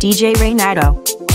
DJ Renato.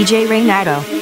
DJ Renato.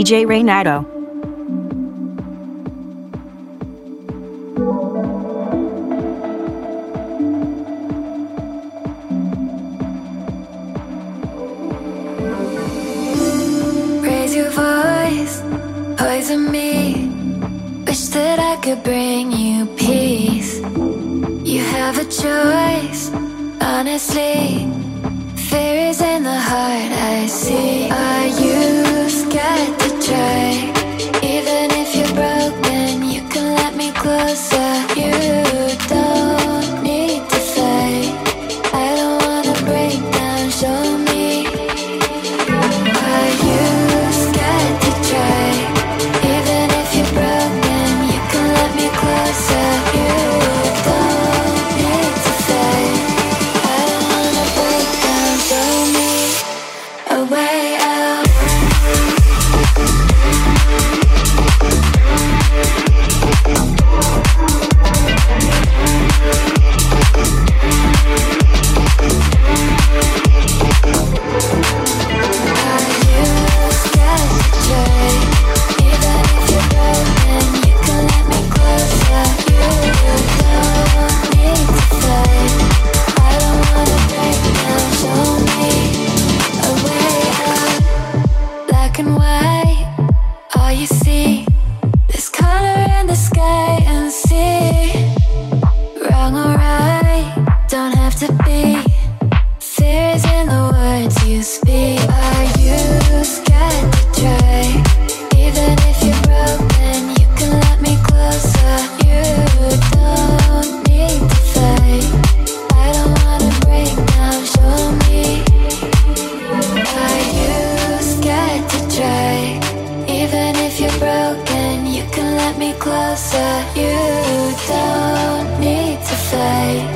DJ Renato. Raise your voice, poison me. Wish that I could bring you peace. You have a choice, honestly. closer, you don't need to fight.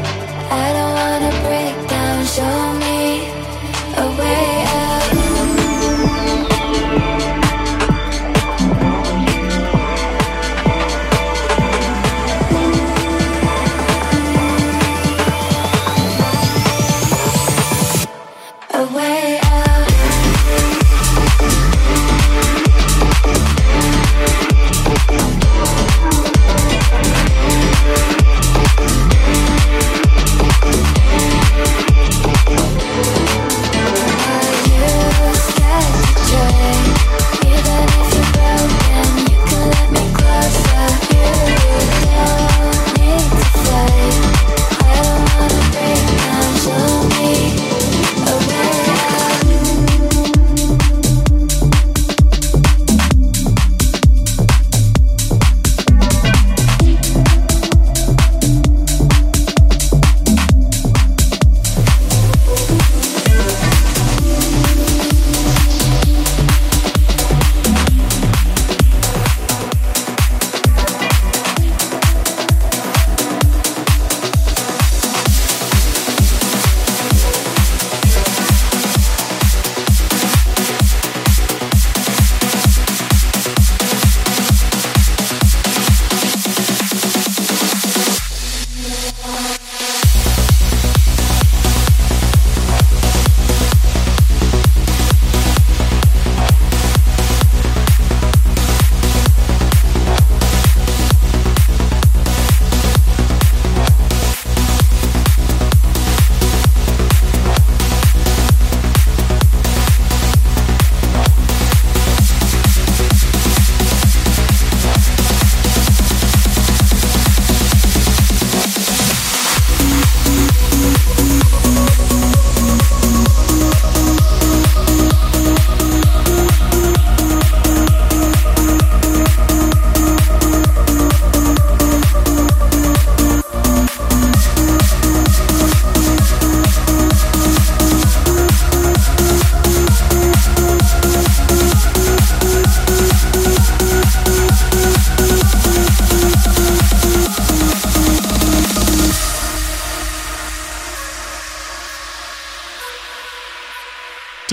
I don't wanna break down, show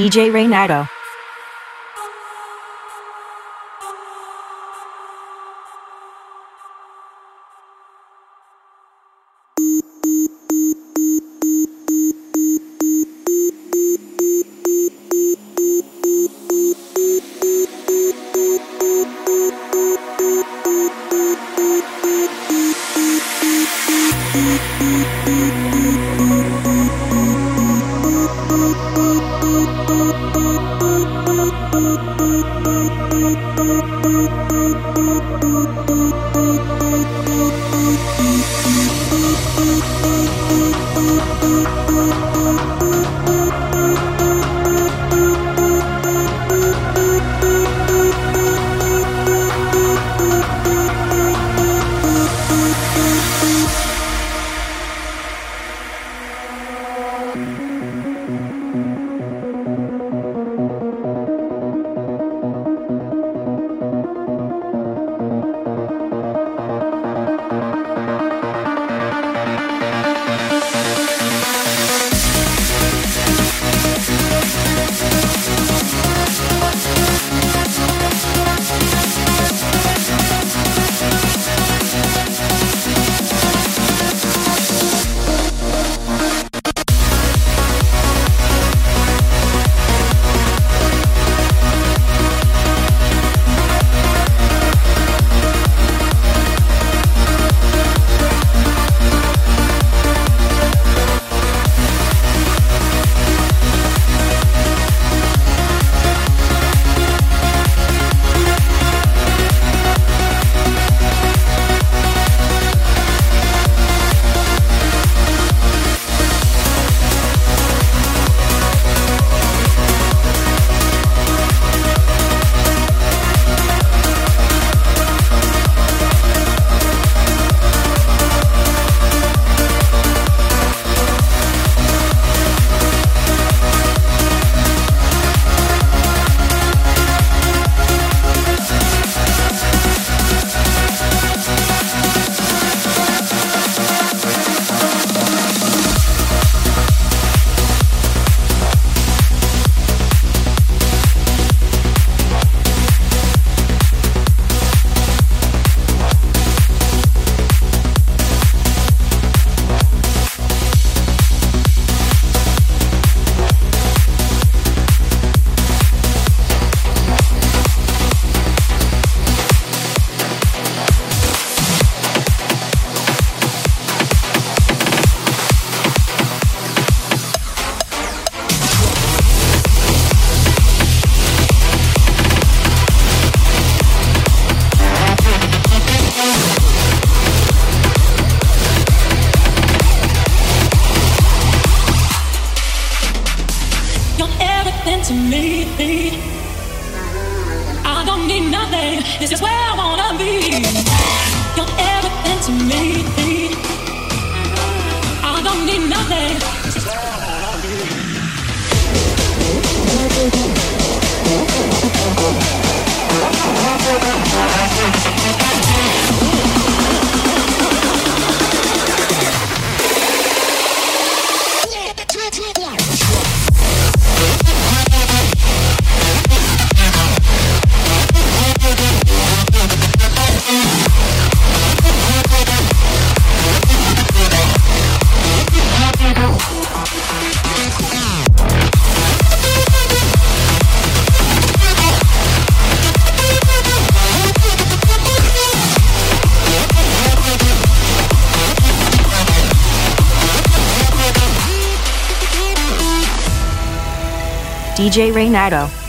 DJ Renato. DJ Renato.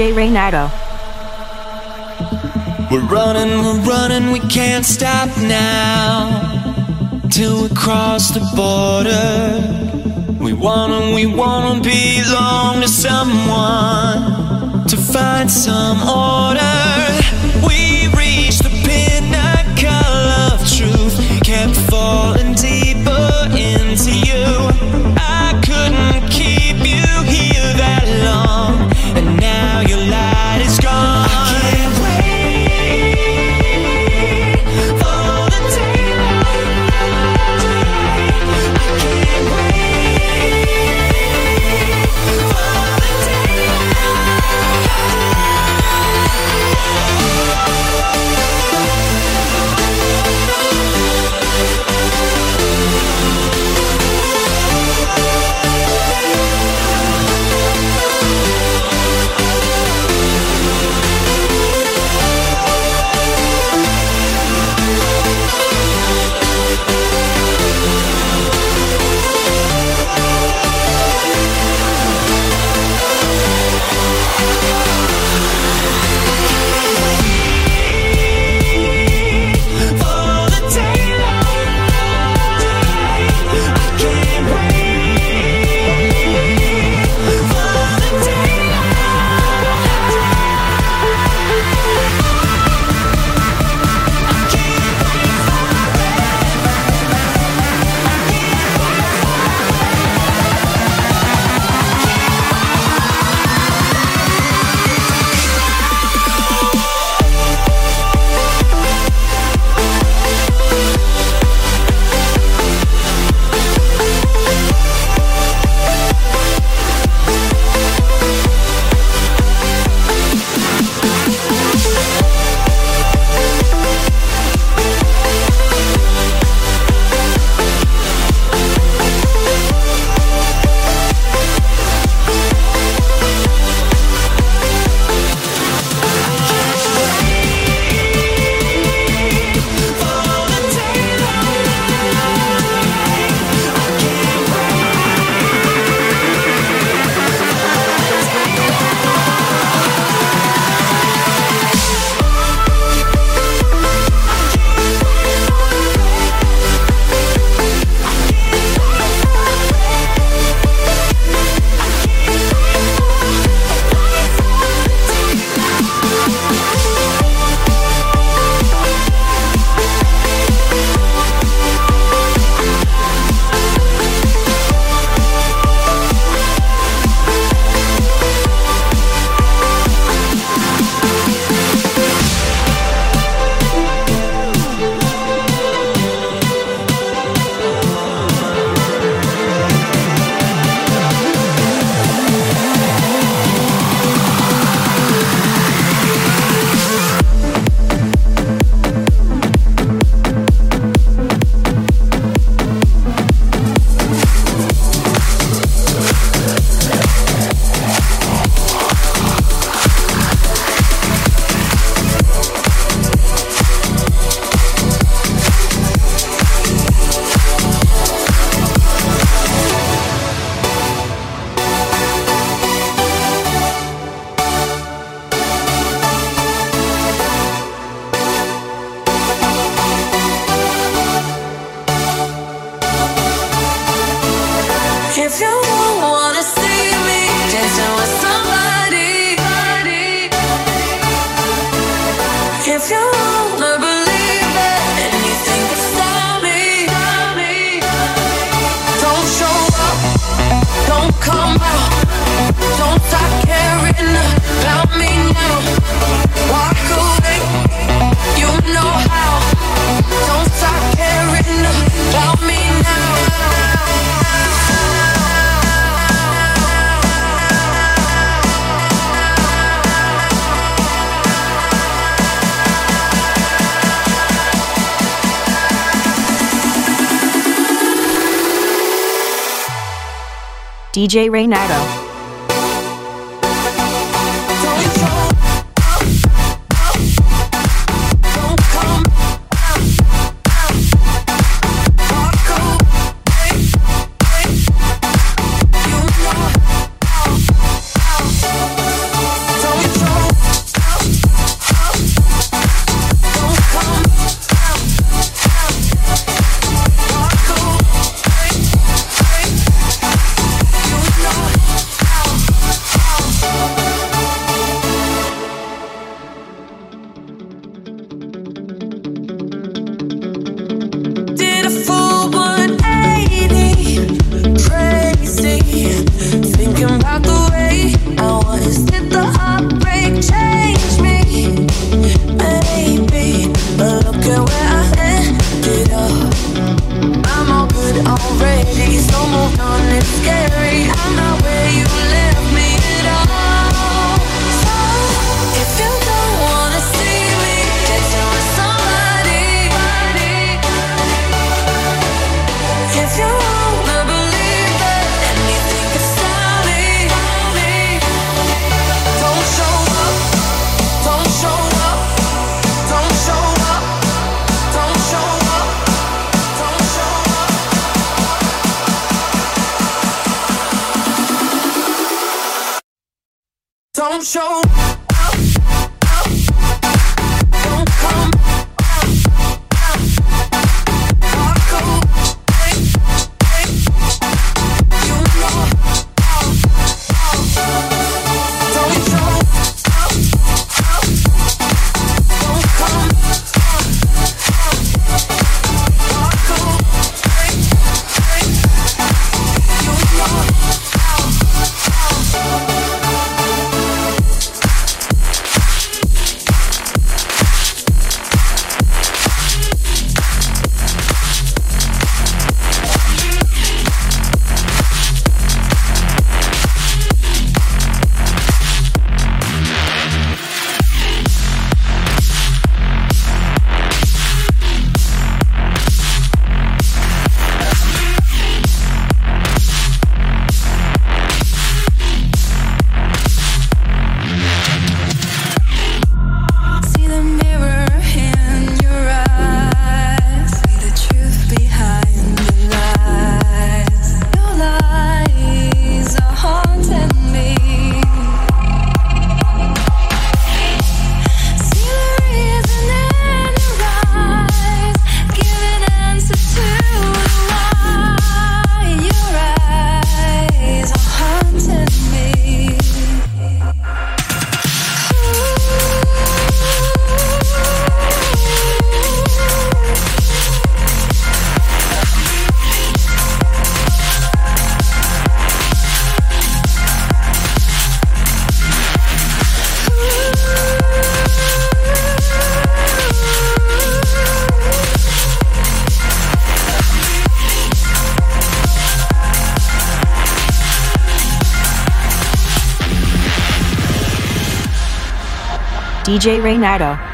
DJ Renato. We're running, we're running, we can't stop now. Till we cross the border. We wanna, we wanna belong to someone. To find some order. We reach the pinnacle of truth. Kept falling deep. DJ Renato. DJ Renato.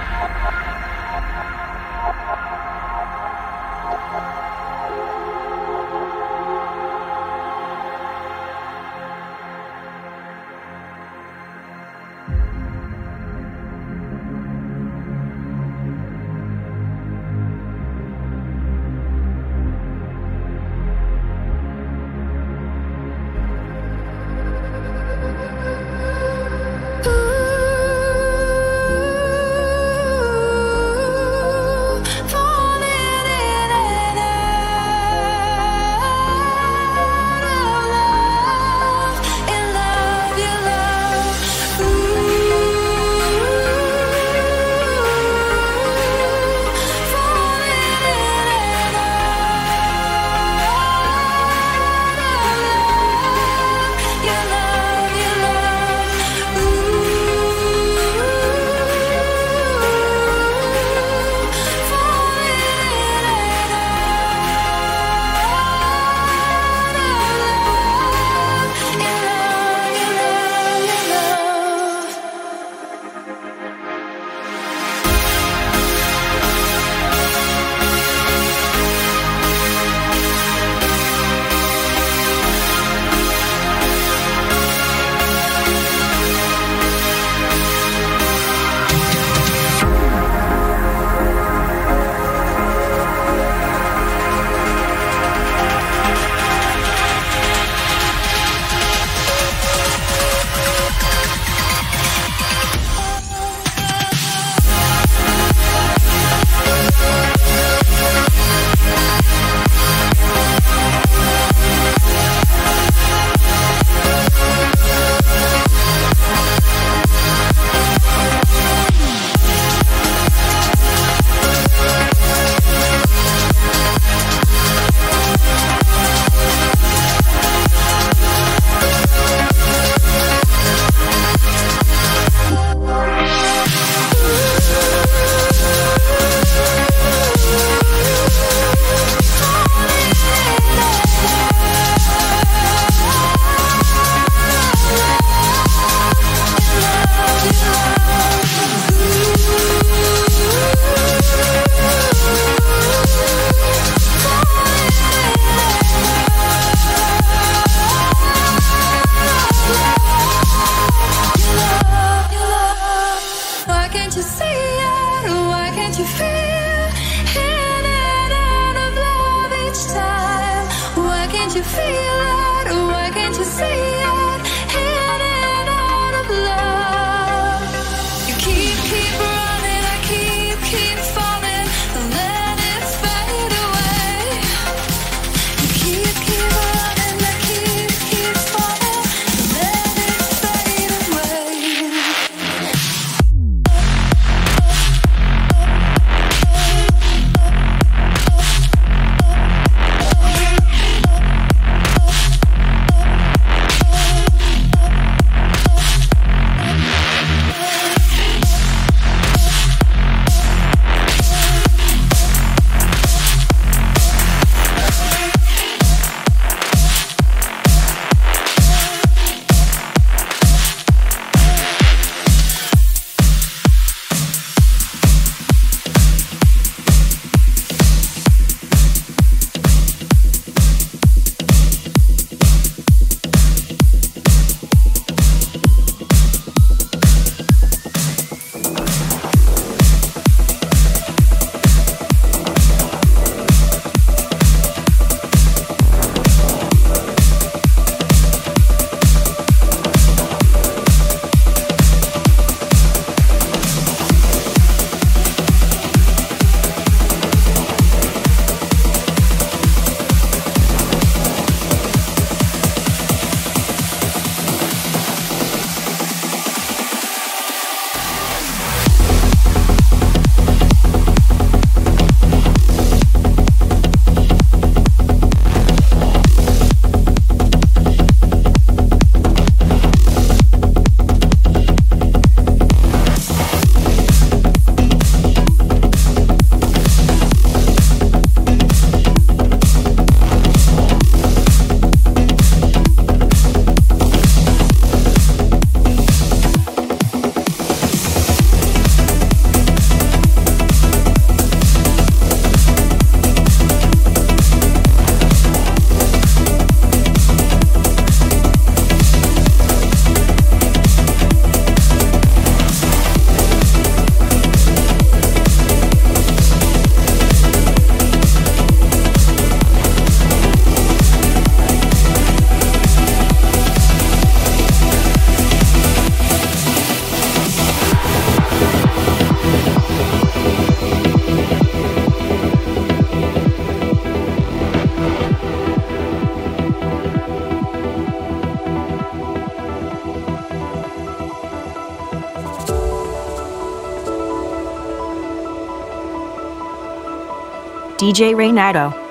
DJ Renato.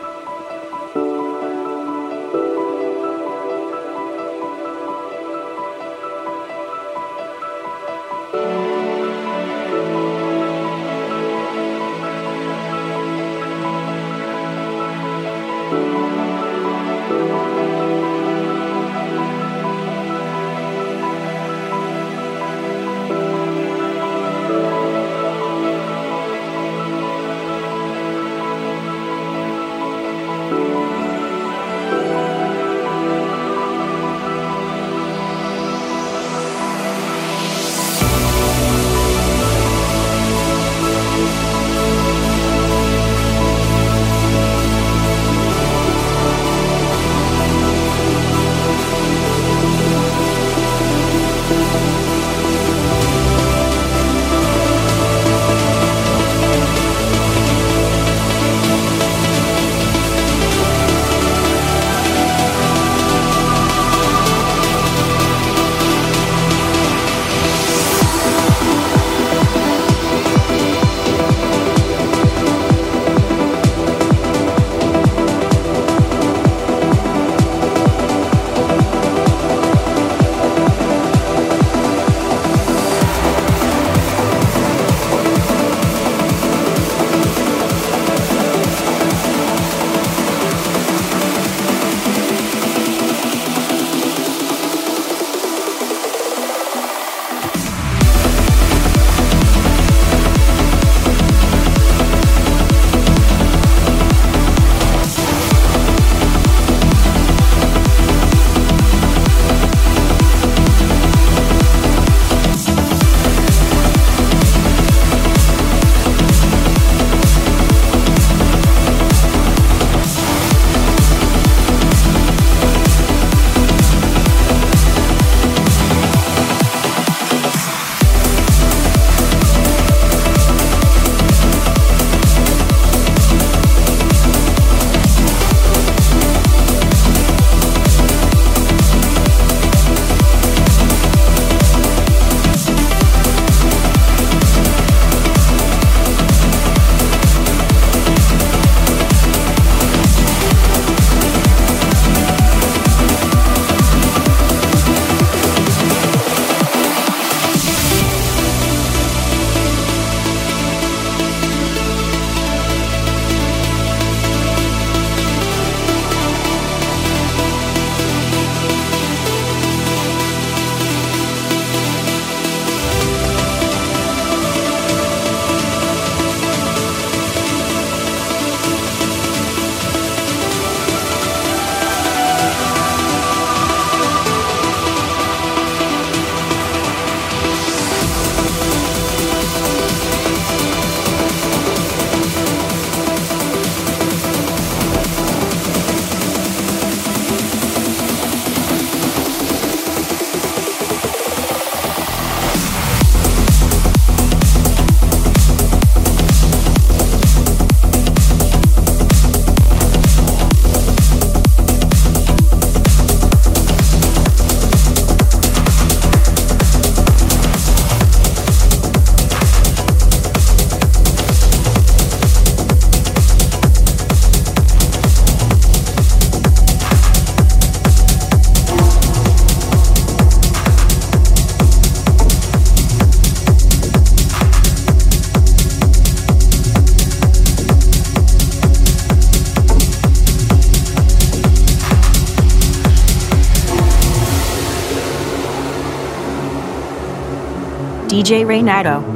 DJ Renato.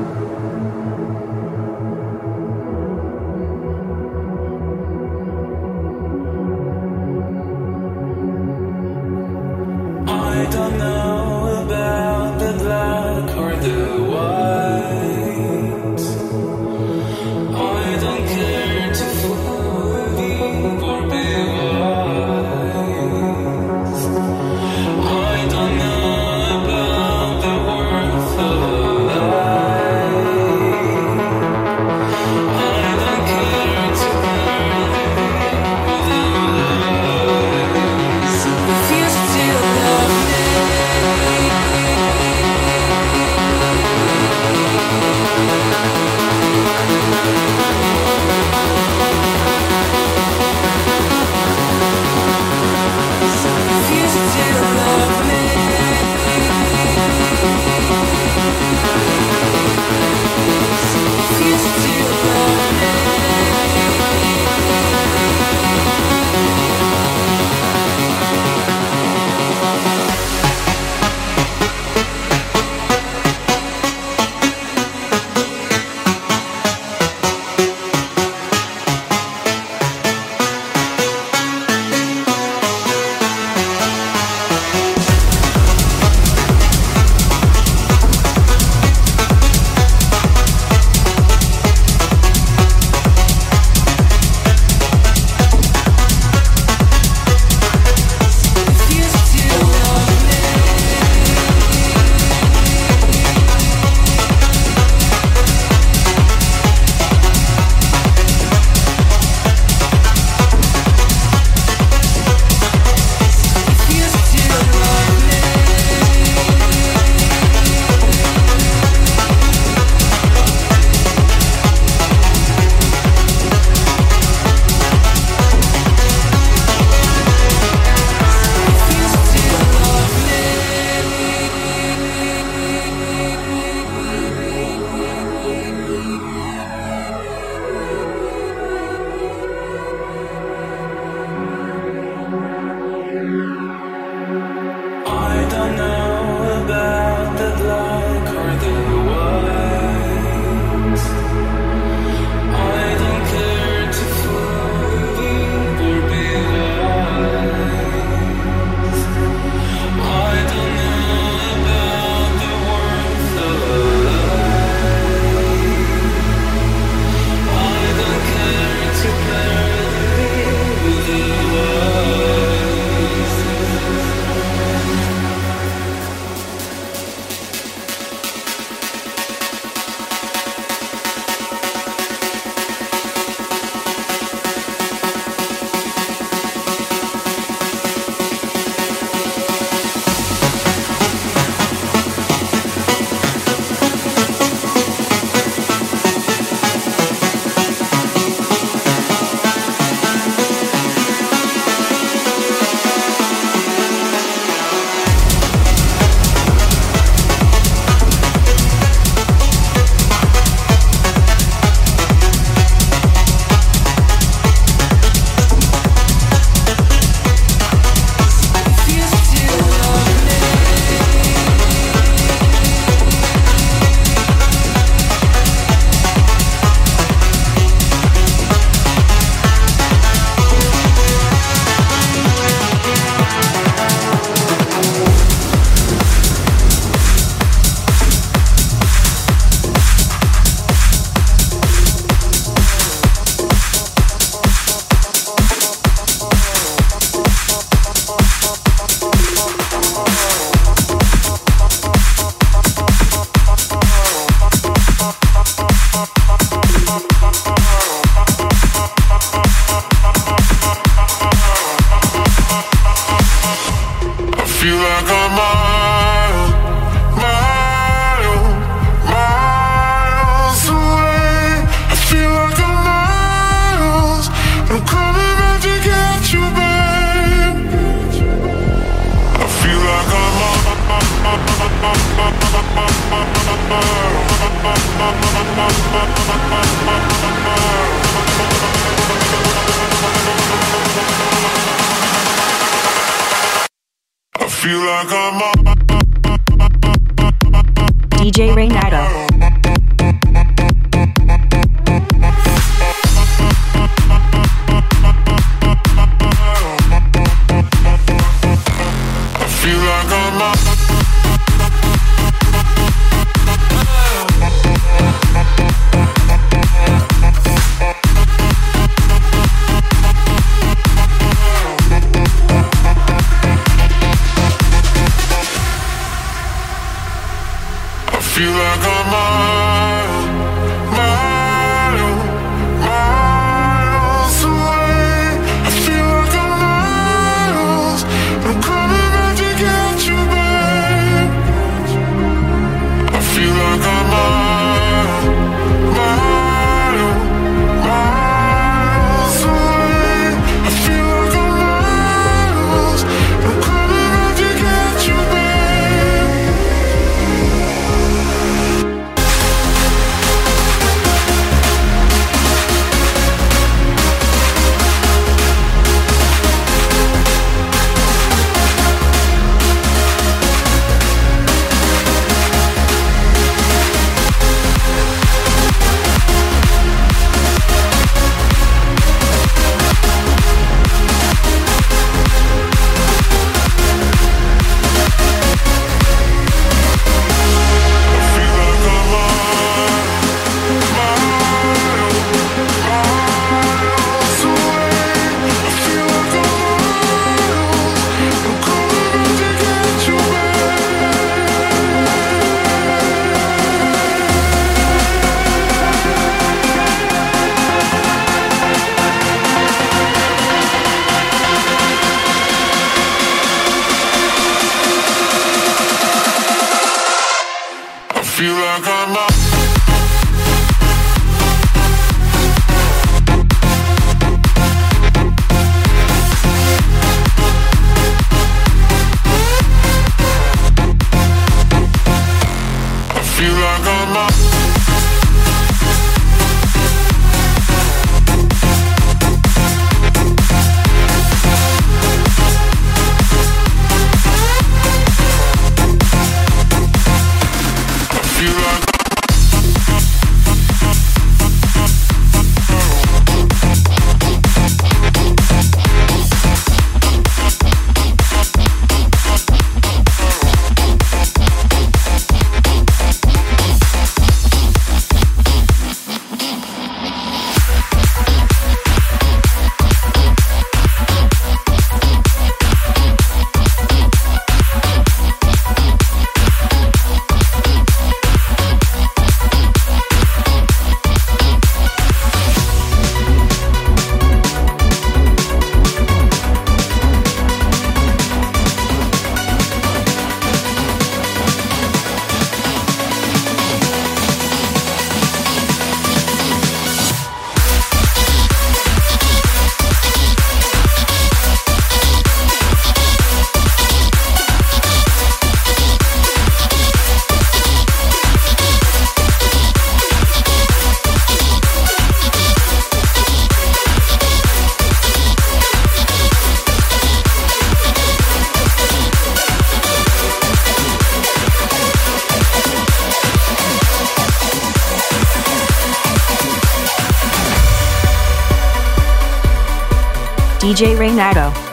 DJ Renato.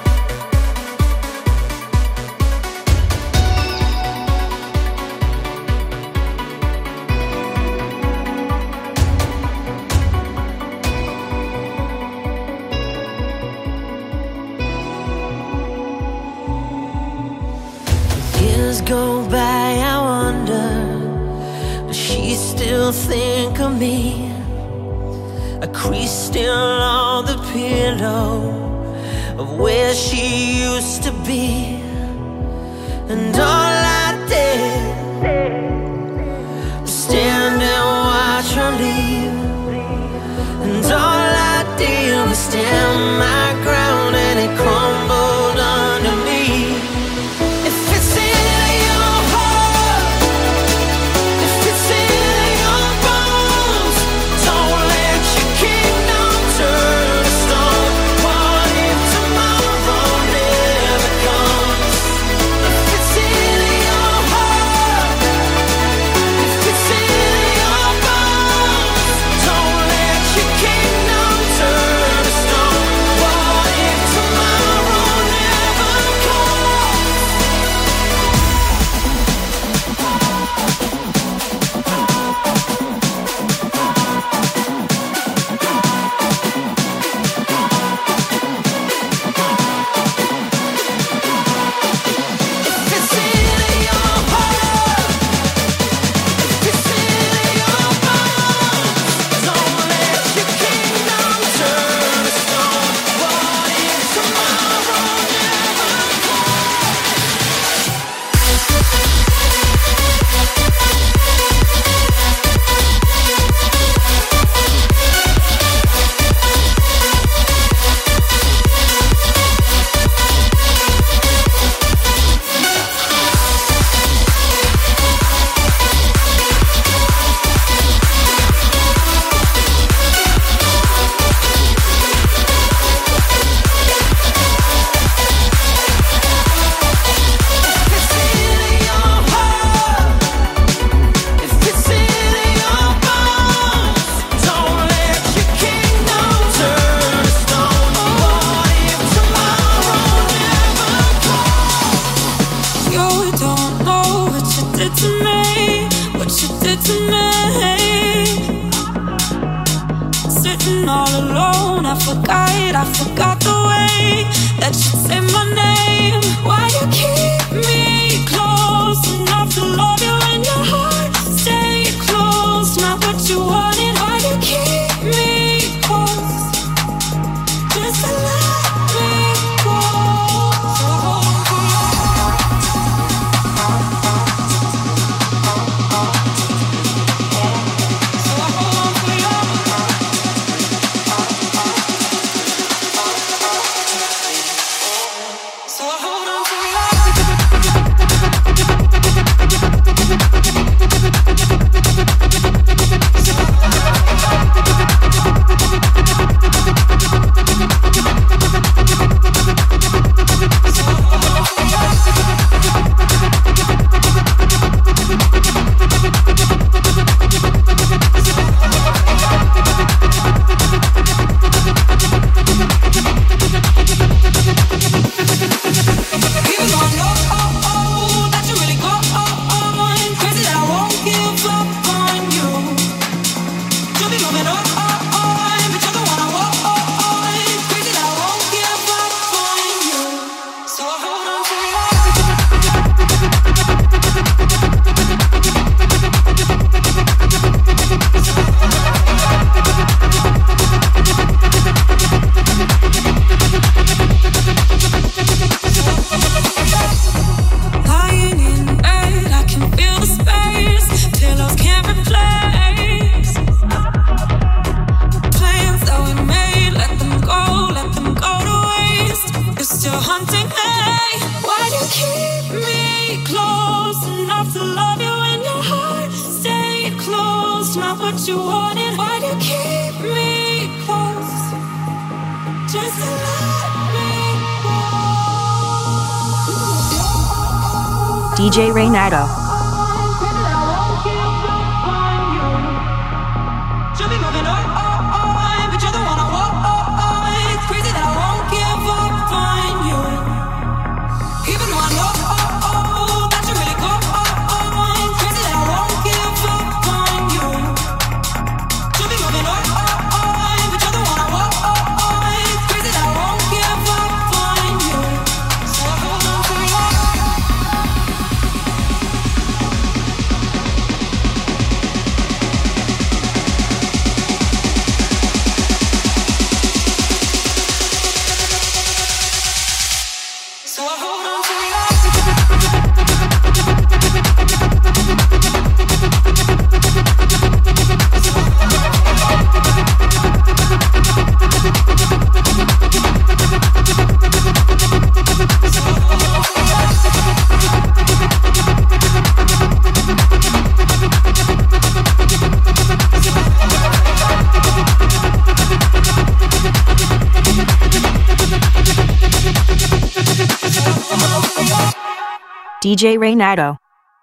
DJ Renato.